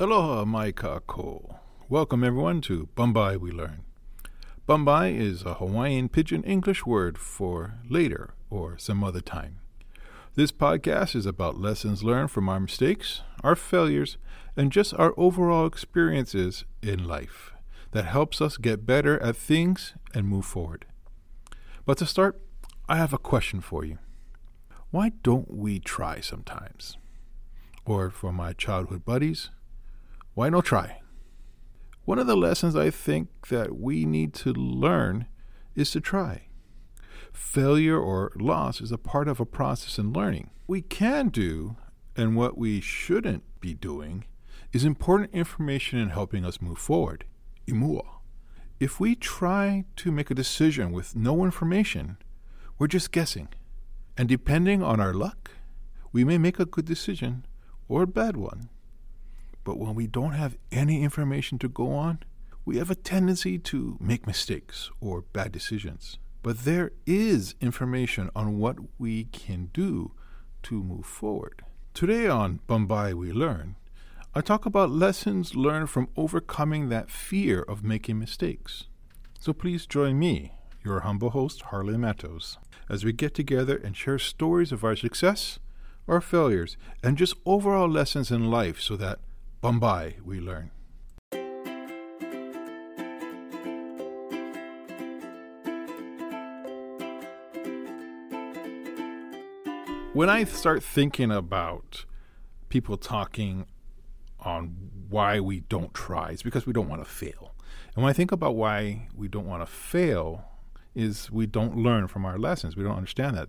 Aloha mai kakou. Welcome everyone to Bumbai We Learn. Bumbai is a Hawaiian pidgin English word for later or some other time. This podcast is about lessons learned from our mistakes, our failures, and just our overall experiences in life that helps us get better at things and move forward. But to start, I have a question for you. Why don't we try sometimes? Or for my childhood buddies, why no try? One of the lessons I think that we need to learn is to try. Failure or loss is a part of a process in learning. We can do, and what we shouldn't be doing, is important information in helping us move forward. Imua. If we try to make a decision with no information, we're just guessing. And depending on our luck, we may make a good decision or a bad one. But when we don't have any information to go on, we have a tendency to make mistakes or bad decisions. But there is information on what we can do to move forward. Today on Bumbai We Learn, I talk about lessons learned from overcoming that fear of making mistakes. So please join me, your humble host, Harley Matos, as we get together and share stories of our success, our failures, and just overall lessons in life so that Bumbai, we learn. When I start thinking about people talking on why we don't try, it's because we don't want to fail. And when I think about why we don't want to fail, is we don't learn from our lessons. We don't understand that.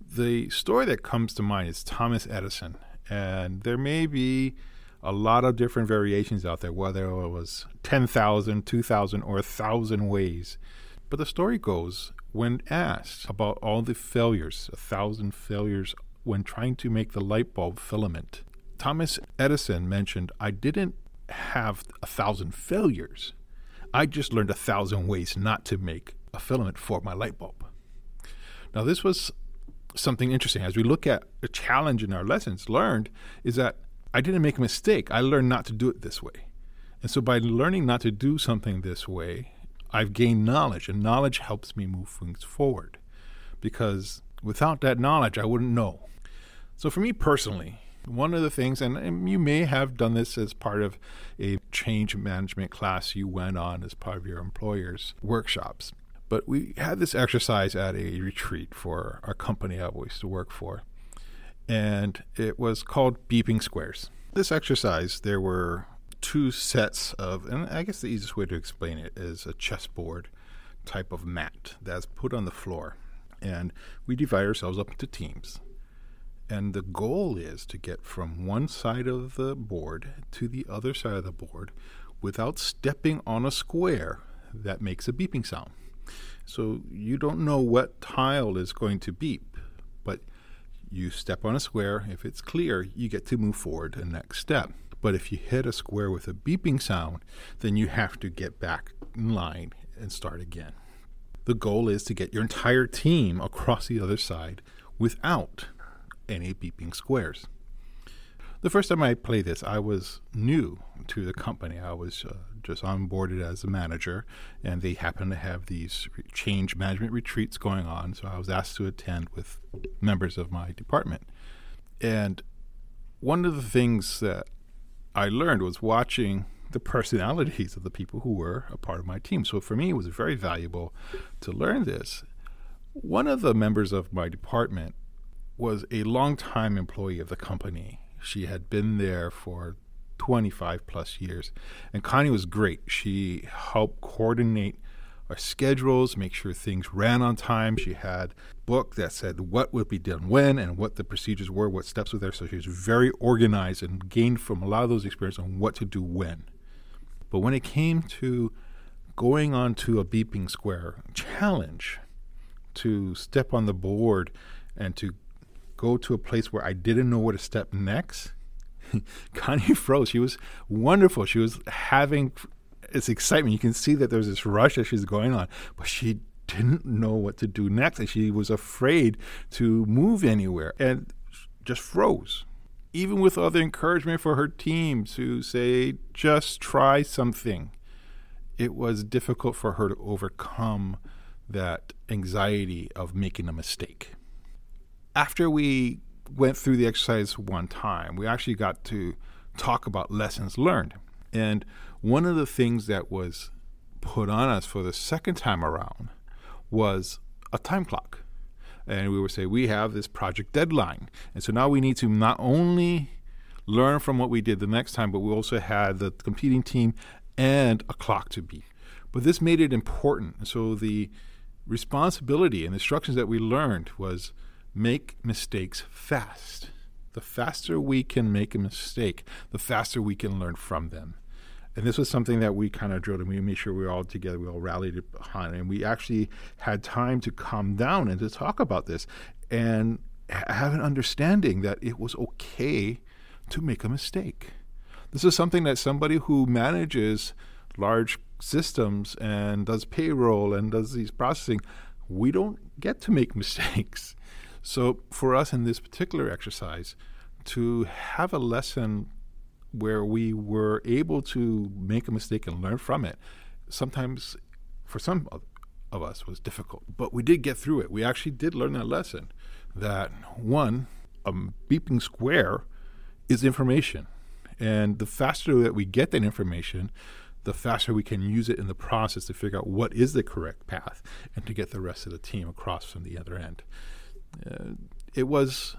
The story that comes to mind is Thomas Edison. And there may be a lot of different variations out there, whether it was 10,000, 2,000, or 1,000 ways. But the story goes when asked about all the failures, a thousand failures when trying to make the light bulb filament, Thomas Edison mentioned, I didn't have a thousand failures. I just learned a thousand ways not to make a filament for my light bulb. Now, this was something interesting. As we look at the challenge in our lessons learned, is that I didn't make a mistake. I learned not to do it this way. And so by learning not to do something this way, I've gained knowledge, and knowledge helps me move things forward. Because without that knowledge, I wouldn't know. So for me personally, one of the things, and, you may have done this as part of a change management class you went on as part of your employer's workshops, but we had this exercise at a retreat for our company I used to work for and it was called Beeping Squares. This exercise, there were two sets of, and I guess the easiest way to explain it is a chessboard type of mat that's put on the floor. And we divide ourselves up into teams. And the goal is to get from one side of the board to the other side of the board without stepping on a square that makes a beeping sound. So you don't know what tile is going to beep, but you step on a square. If it's clear, you get to move forward to the next step. But if you hit a square with a beeping sound, then you have to get back in line and start again. The goal is to get your entire team across the other side without any beeping squares. The first time I played this, I was new to the company. I was uh, just onboarded as a manager, and they happened to have these change management retreats going on. So I was asked to attend with members of my department. And one of the things that I learned was watching the personalities of the people who were a part of my team. So for me, it was very valuable to learn this. One of the members of my department was a longtime employee of the company she had been there for 25 plus years. And Connie was great. She helped coordinate our schedules, make sure things ran on time. She had a book that said what would be done when and what the procedures were, what steps were there. So she was very organized and gained from a lot of those experiences on what to do when. But when it came to going on to a beeping square challenge to step on the board and to go to a place where I didn't know where to step next, Connie froze. She was wonderful. She was having this excitement. You can see that there's this rush that she's going on, but she didn't know what to do next, and she was afraid to move anywhere and just froze. even with all the encouragement for her team to say, just try something, it was difficult for her to overcome that anxiety of making a mistake. After we went through the exercise one time, we actually got to talk about lessons learned. And one of the things that was put on us for the second time around was a time clock. And we would say, we have this project deadline. And so now we need to not only learn from what we did the next time, but we also had the competing team and a clock to beat. But this made it important. So the responsibility and instructions that we learned was make mistakes fast. The faster we can make a mistake, the faster we can learn from them. And this was something that we kind of drilled and we made sure we were all together, we all rallied behind. And we actually had time to calm down and to talk about this and have an understanding that it was okay to make a mistake. This is something that somebody who manages large systems and does payroll and does these processing, we don't get to make mistakes. So for us in this particular exercise, to have a lesson where we were able to make a mistake and learn from it, sometimes for some of us was difficult. But we did get through it. We actually did learn that lesson that one, a beeping square is information. And the faster that we get that information, the faster we can use it in the process to figure out what is the correct path and to get the rest of the team across from the other end. It was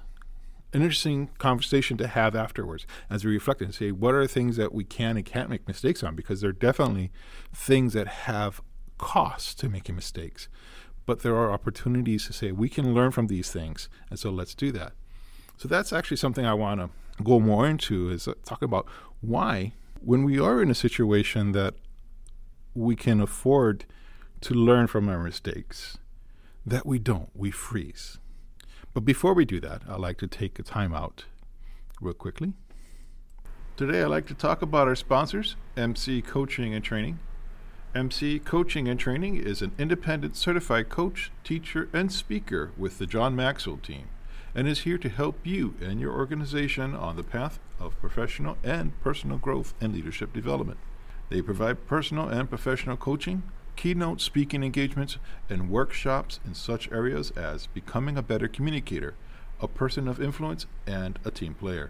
an interesting conversation to have afterwards as we reflect and say what are things that we can and can't make mistakes on? Because there are definitely things that have costs to making mistakes but there are opportunities to say we can learn from these things and so let's do that. So that's actually something i want to go more into is uh, talk about why when we are in a situation that we can afford to learn from our mistakes that we don't we freeze but before we do that, I'd like to take a time out real quickly. Today, I'd like to talk about our sponsors, MC Coaching and Training. MC Coaching and Training is an independent certified coach, teacher, and speaker with the John Maxwell team and is here to help you and your organization on the path of professional and personal growth and leadership development. They provide personal and professional coaching, keynote speaking engagements, and workshops in such areas as becoming a better communicator, a person of influence, and a team player.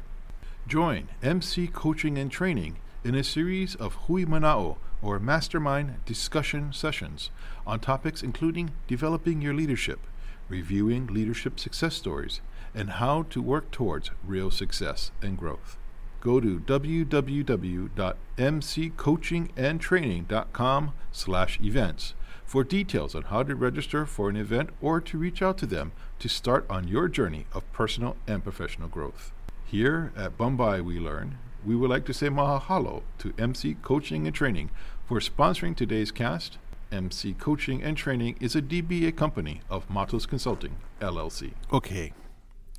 Join MC Coaching and Training in a series of Hui Manao or mastermind discussion sessions on topics including developing your leadership, reviewing leadership success stories, and how to work towards real success and growth go to www.mccoachingandtraining.com slash events for details on how to register for an event or to reach out to them to start on your journey of personal and professional growth. Here at Bumbai We Learn, we would like to say mahalo to MC Coaching and Training for sponsoring today's cast. MC Coaching and Training is a DBA company of Matos Consulting, LLC. Okay,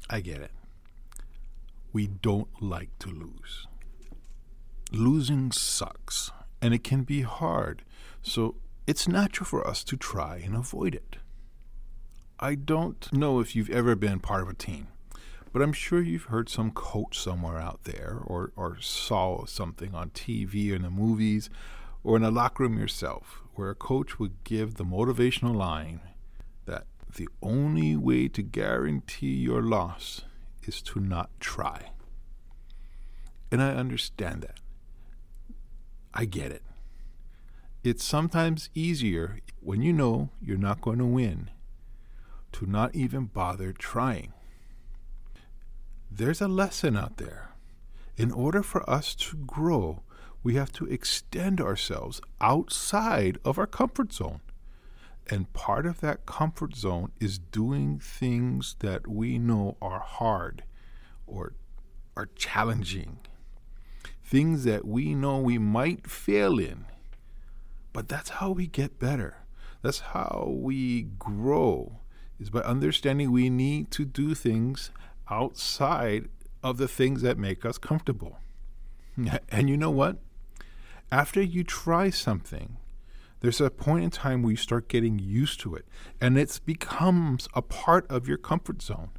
I get it we don't like to lose. Losing sucks, and it can be hard, so it's natural for us to try and avoid it. I don't know if you've ever been part of a team, but I'm sure you've heard some coach somewhere out there or, or saw something on TV or in the movies or in a locker room yourself where a coach would give the motivational line that the only way to guarantee your loss is to not try. And I understand that. I get it. It's sometimes easier when you know you're not going to win to not even bother trying. There's a lesson out there. In order for us to grow, we have to extend ourselves outside of our comfort zone. And part of that comfort zone is doing things that we know are hard or are challenging. Things that we know we might fail in. But that's how we get better. That's how we grow, is by understanding we need to do things outside of the things that make us comfortable. And you know what? After you try something, there's a point in time where you start getting used to it and it becomes a part of your comfort zone.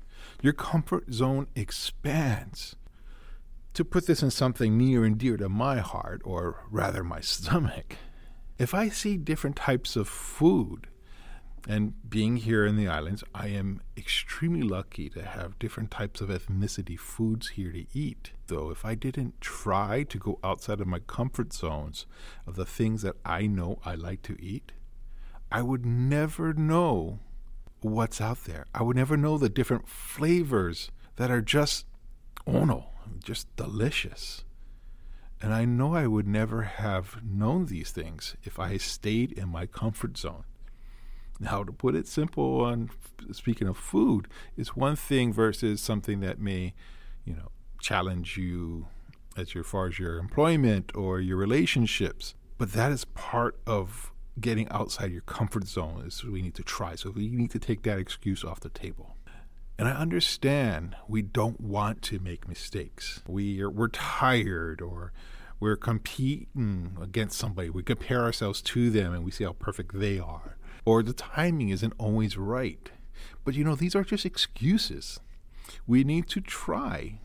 Your comfort zone expands. To put this in something near and dear to my heart, or rather my stomach, if I see different types of food, and being here in the islands, I am extremely lucky to have different types of ethnicity foods here to eat. Though, if I didn't try to go outside of my comfort zones of the things that I know I like to eat, I would never know what's out there. I would never know the different flavors that are just, oh no, just delicious. And I know I would never have known these things if I stayed in my comfort zone. Now, to put it simple, on speaking of food, is one thing versus something that may, you know, challenge you as far as your employment or your relationships. But that is part of getting outside your comfort zone. Is we need to try. So we need to take that excuse off the table. And I understand we don't want to make mistakes. We are, we're tired or we're competing against somebody. We compare ourselves to them and we see how perfect they are or the timing isn't always right. But you know, these are just excuses. We need to try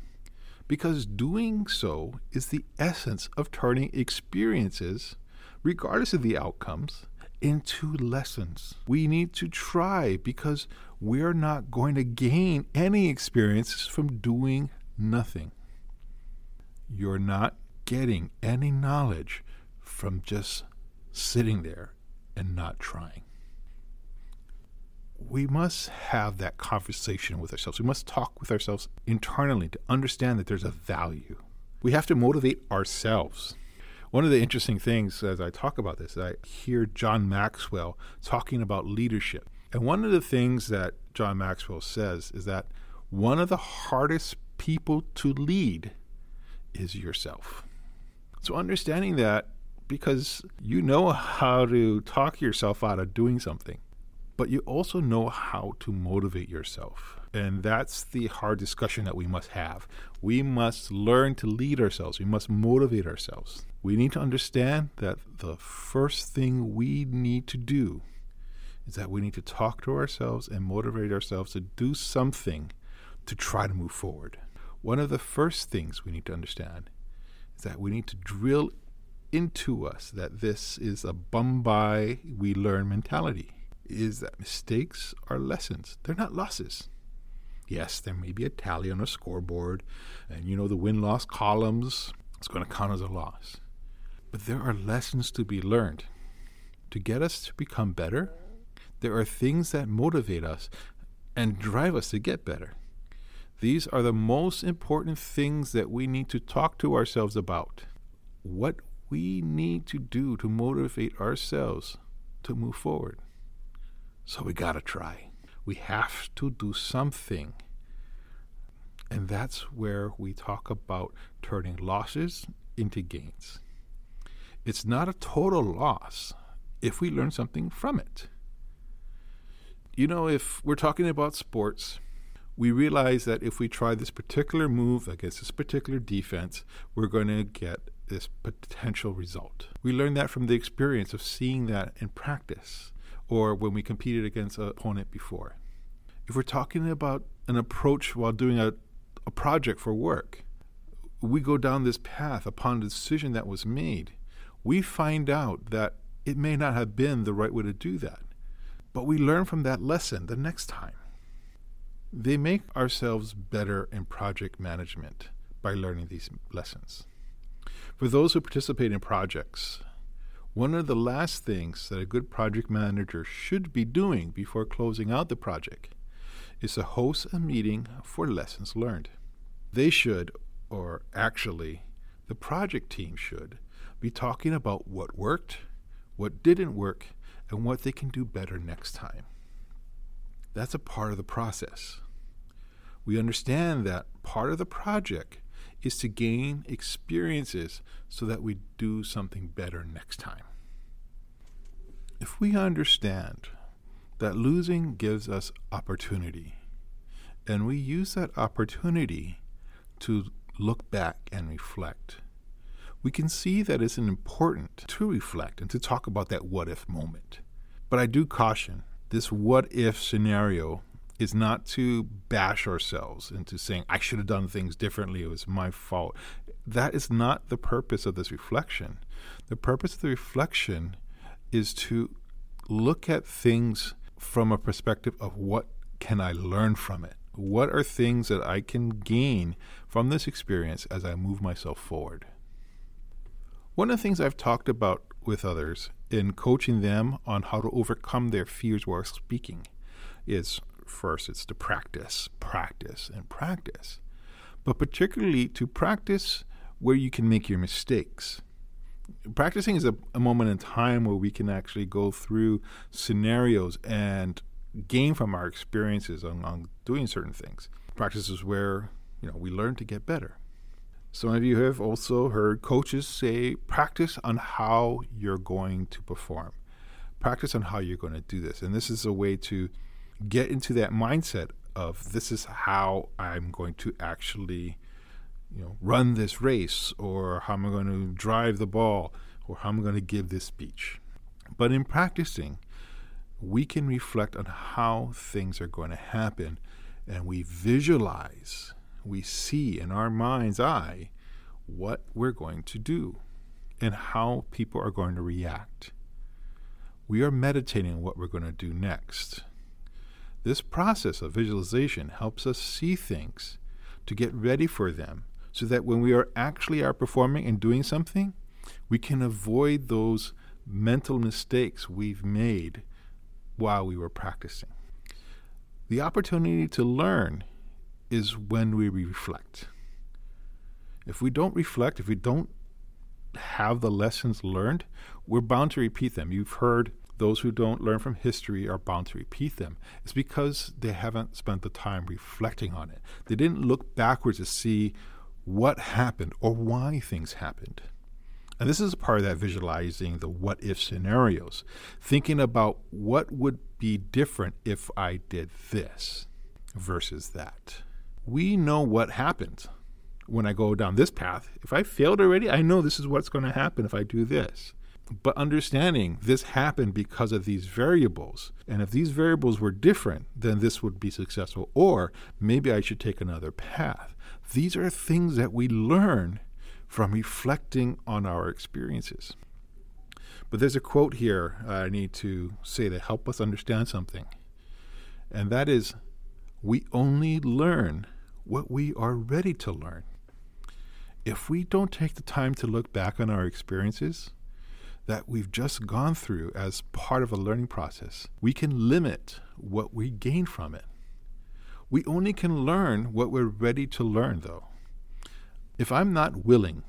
because doing so is the essence of turning experiences, regardless of the outcomes, into lessons. We need to try because we're not going to gain any experiences from doing nothing. You're not getting any knowledge from just sitting there and not trying we must have that conversation with ourselves. We must talk with ourselves internally to understand that there's a value. We have to motivate ourselves. One of the interesting things as I talk about this, I hear John Maxwell talking about leadership. And one of the things that John Maxwell says is that one of the hardest people to lead is yourself. So, understanding that because you know how to talk yourself out of doing something but you also know how to motivate yourself. And that's the hard discussion that we must have. We must learn to lead ourselves, we must motivate ourselves. We need to understand that the first thing we need to do is that we need to talk to ourselves and motivate ourselves to do something to try to move forward. One of the first things we need to understand is that we need to drill into us that this is a Bumbai we learn mentality is that mistakes are lessons, they're not losses. Yes, there may be a tally on a scoreboard, and you know the win loss columns, it's going to count as a loss. But there are lessons to be learned. To get us to become better, there are things that motivate us and drive us to get better. These are the most important things that we need to talk to ourselves about. What we need to do to motivate ourselves to move forward. So we got to try. We have to do something. And that's where we talk about turning losses into gains. It's not a total loss if we learn something from it. You know, if we're talking about sports, we realize that if we try this particular move against this particular defense, we're going to get this potential result. We learn that from the experience of seeing that in practice or when we competed against an opponent before. If we're talking about an approach while doing a, a project for work, we go down this path upon a decision that was made. We find out that it may not have been the right way to do that, but we learn from that lesson the next time. They make ourselves better in project management by learning these lessons. For those who participate in projects, one of the last things that a good project manager should be doing before closing out the project is to host a meeting for lessons learned. They should, or actually, the project team should, be talking about what worked, what didn't work, and what they can do better next time. That's a part of the process. We understand that part of the project is to gain experiences so that we do something better next time. If we understand that losing gives us opportunity, and we use that opportunity to look back and reflect, we can see that it's important to reflect and to talk about that what if moment. But I do caution this what if scenario is not to bash ourselves into saying, I should have done things differently, it was my fault. That is not the purpose of this reflection. The purpose of the reflection is to look at things from a perspective of what can I learn from it? What are things that I can gain from this experience as I move myself forward? One of the things I've talked about with others in coaching them on how to overcome their fears while speaking is first, it's to practice, practice, and practice. But particularly to practice where you can make your mistakes. Practicing is a, a moment in time where we can actually go through scenarios and gain from our experiences on, on doing certain things. Practice is where you know we learn to get better. Some of you have also heard coaches say practice on how you're going to perform. Practice on how you're going to do this. And this is a way to get into that mindset of this is how I'm going to actually you know run this race or how am I going to drive the ball or how am I going to give this speech. But in practicing, we can reflect on how things are going to happen and we visualize, we see in our mind's eye what we're going to do and how people are going to react. We are meditating what we're going to do next. This process of visualization helps us see things to get ready for them so that when we are actually are performing and doing something, we can avoid those mental mistakes we've made while we were practicing. The opportunity to learn is when we reflect. If we don't reflect, if we don't have the lessons learned, we're bound to repeat them. You've heard those who don't learn from history are bound to repeat them. It's because they haven't spent the time reflecting on it. They didn't look backwards to see what happened or why things happened. And this is a part of that visualizing the what if scenarios, thinking about what would be different if I did this versus that. We know what happened when I go down this path. If I failed already, I know this is what's going to happen if I do this. But understanding this happened because of these variables. And if these variables were different, then this would be successful. Or maybe I should take another path. These are things that we learn from reflecting on our experiences. But there's a quote here I need to say to help us understand something. And that is we only learn what we are ready to learn. If we don't take the time to look back on our experiences that we've just gone through as part of a learning process, we can limit what we gain from it. We only can learn what we're ready to learn, though. If I'm not willing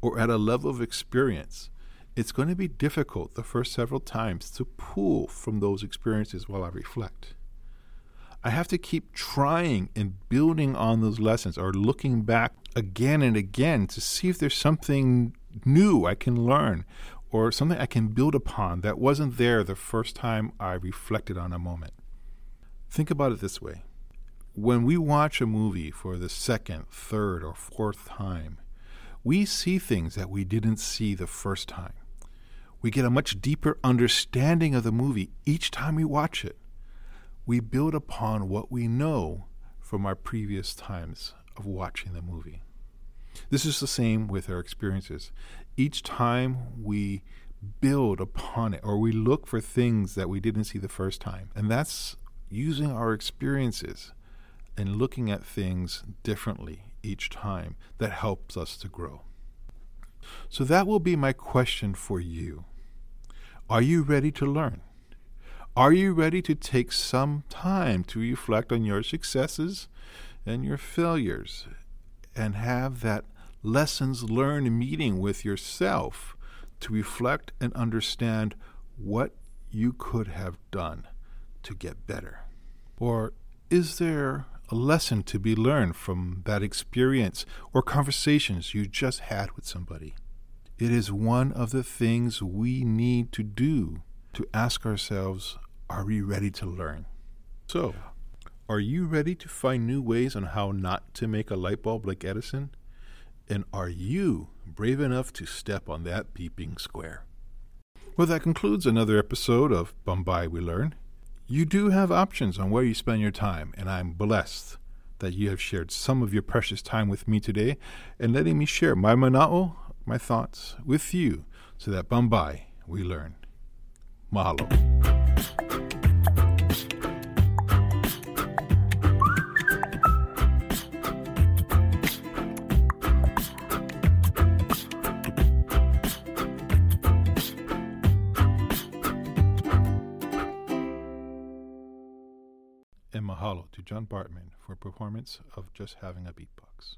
or at a level of experience, it's going to be difficult the first several times to pull from those experiences while I reflect. I have to keep trying and building on those lessons or looking back again and again to see if there's something new I can learn or something I can build upon that wasn't there the first time I reflected on a moment. Think about it this way when we watch a movie for the second, third, or fourth time, we see things that we didn't see the first time. We get a much deeper understanding of the movie each time we watch it. We build upon what we know from our previous times of watching the movie. This is the same with our experiences. Each time we build upon it or we look for things that we didn't see the first time. And that's using our experiences and looking at things differently each time that helps us to grow. So, that will be my question for you. Are you ready to learn? Are you ready to take some time to reflect on your successes and your failures and have that lessons learned meeting with yourself to reflect and understand what you could have done to get better? Or is there a lesson to be learned from that experience or conversations you just had with somebody. It is one of the things we need to do to ask ourselves are we ready to learn? So, are you ready to find new ways on how not to make a light bulb like Edison? And are you brave enough to step on that beeping square? Well, that concludes another episode of Bumbai We Learn. you do have options on where you spend your time, and I'm blessed that you have shared some of your precious time with me today and letting me share my mana'o, my thoughts, with you so that Bumbai we learn. Mahalo. To John Bartmann for performance of Just Having a Beatbox.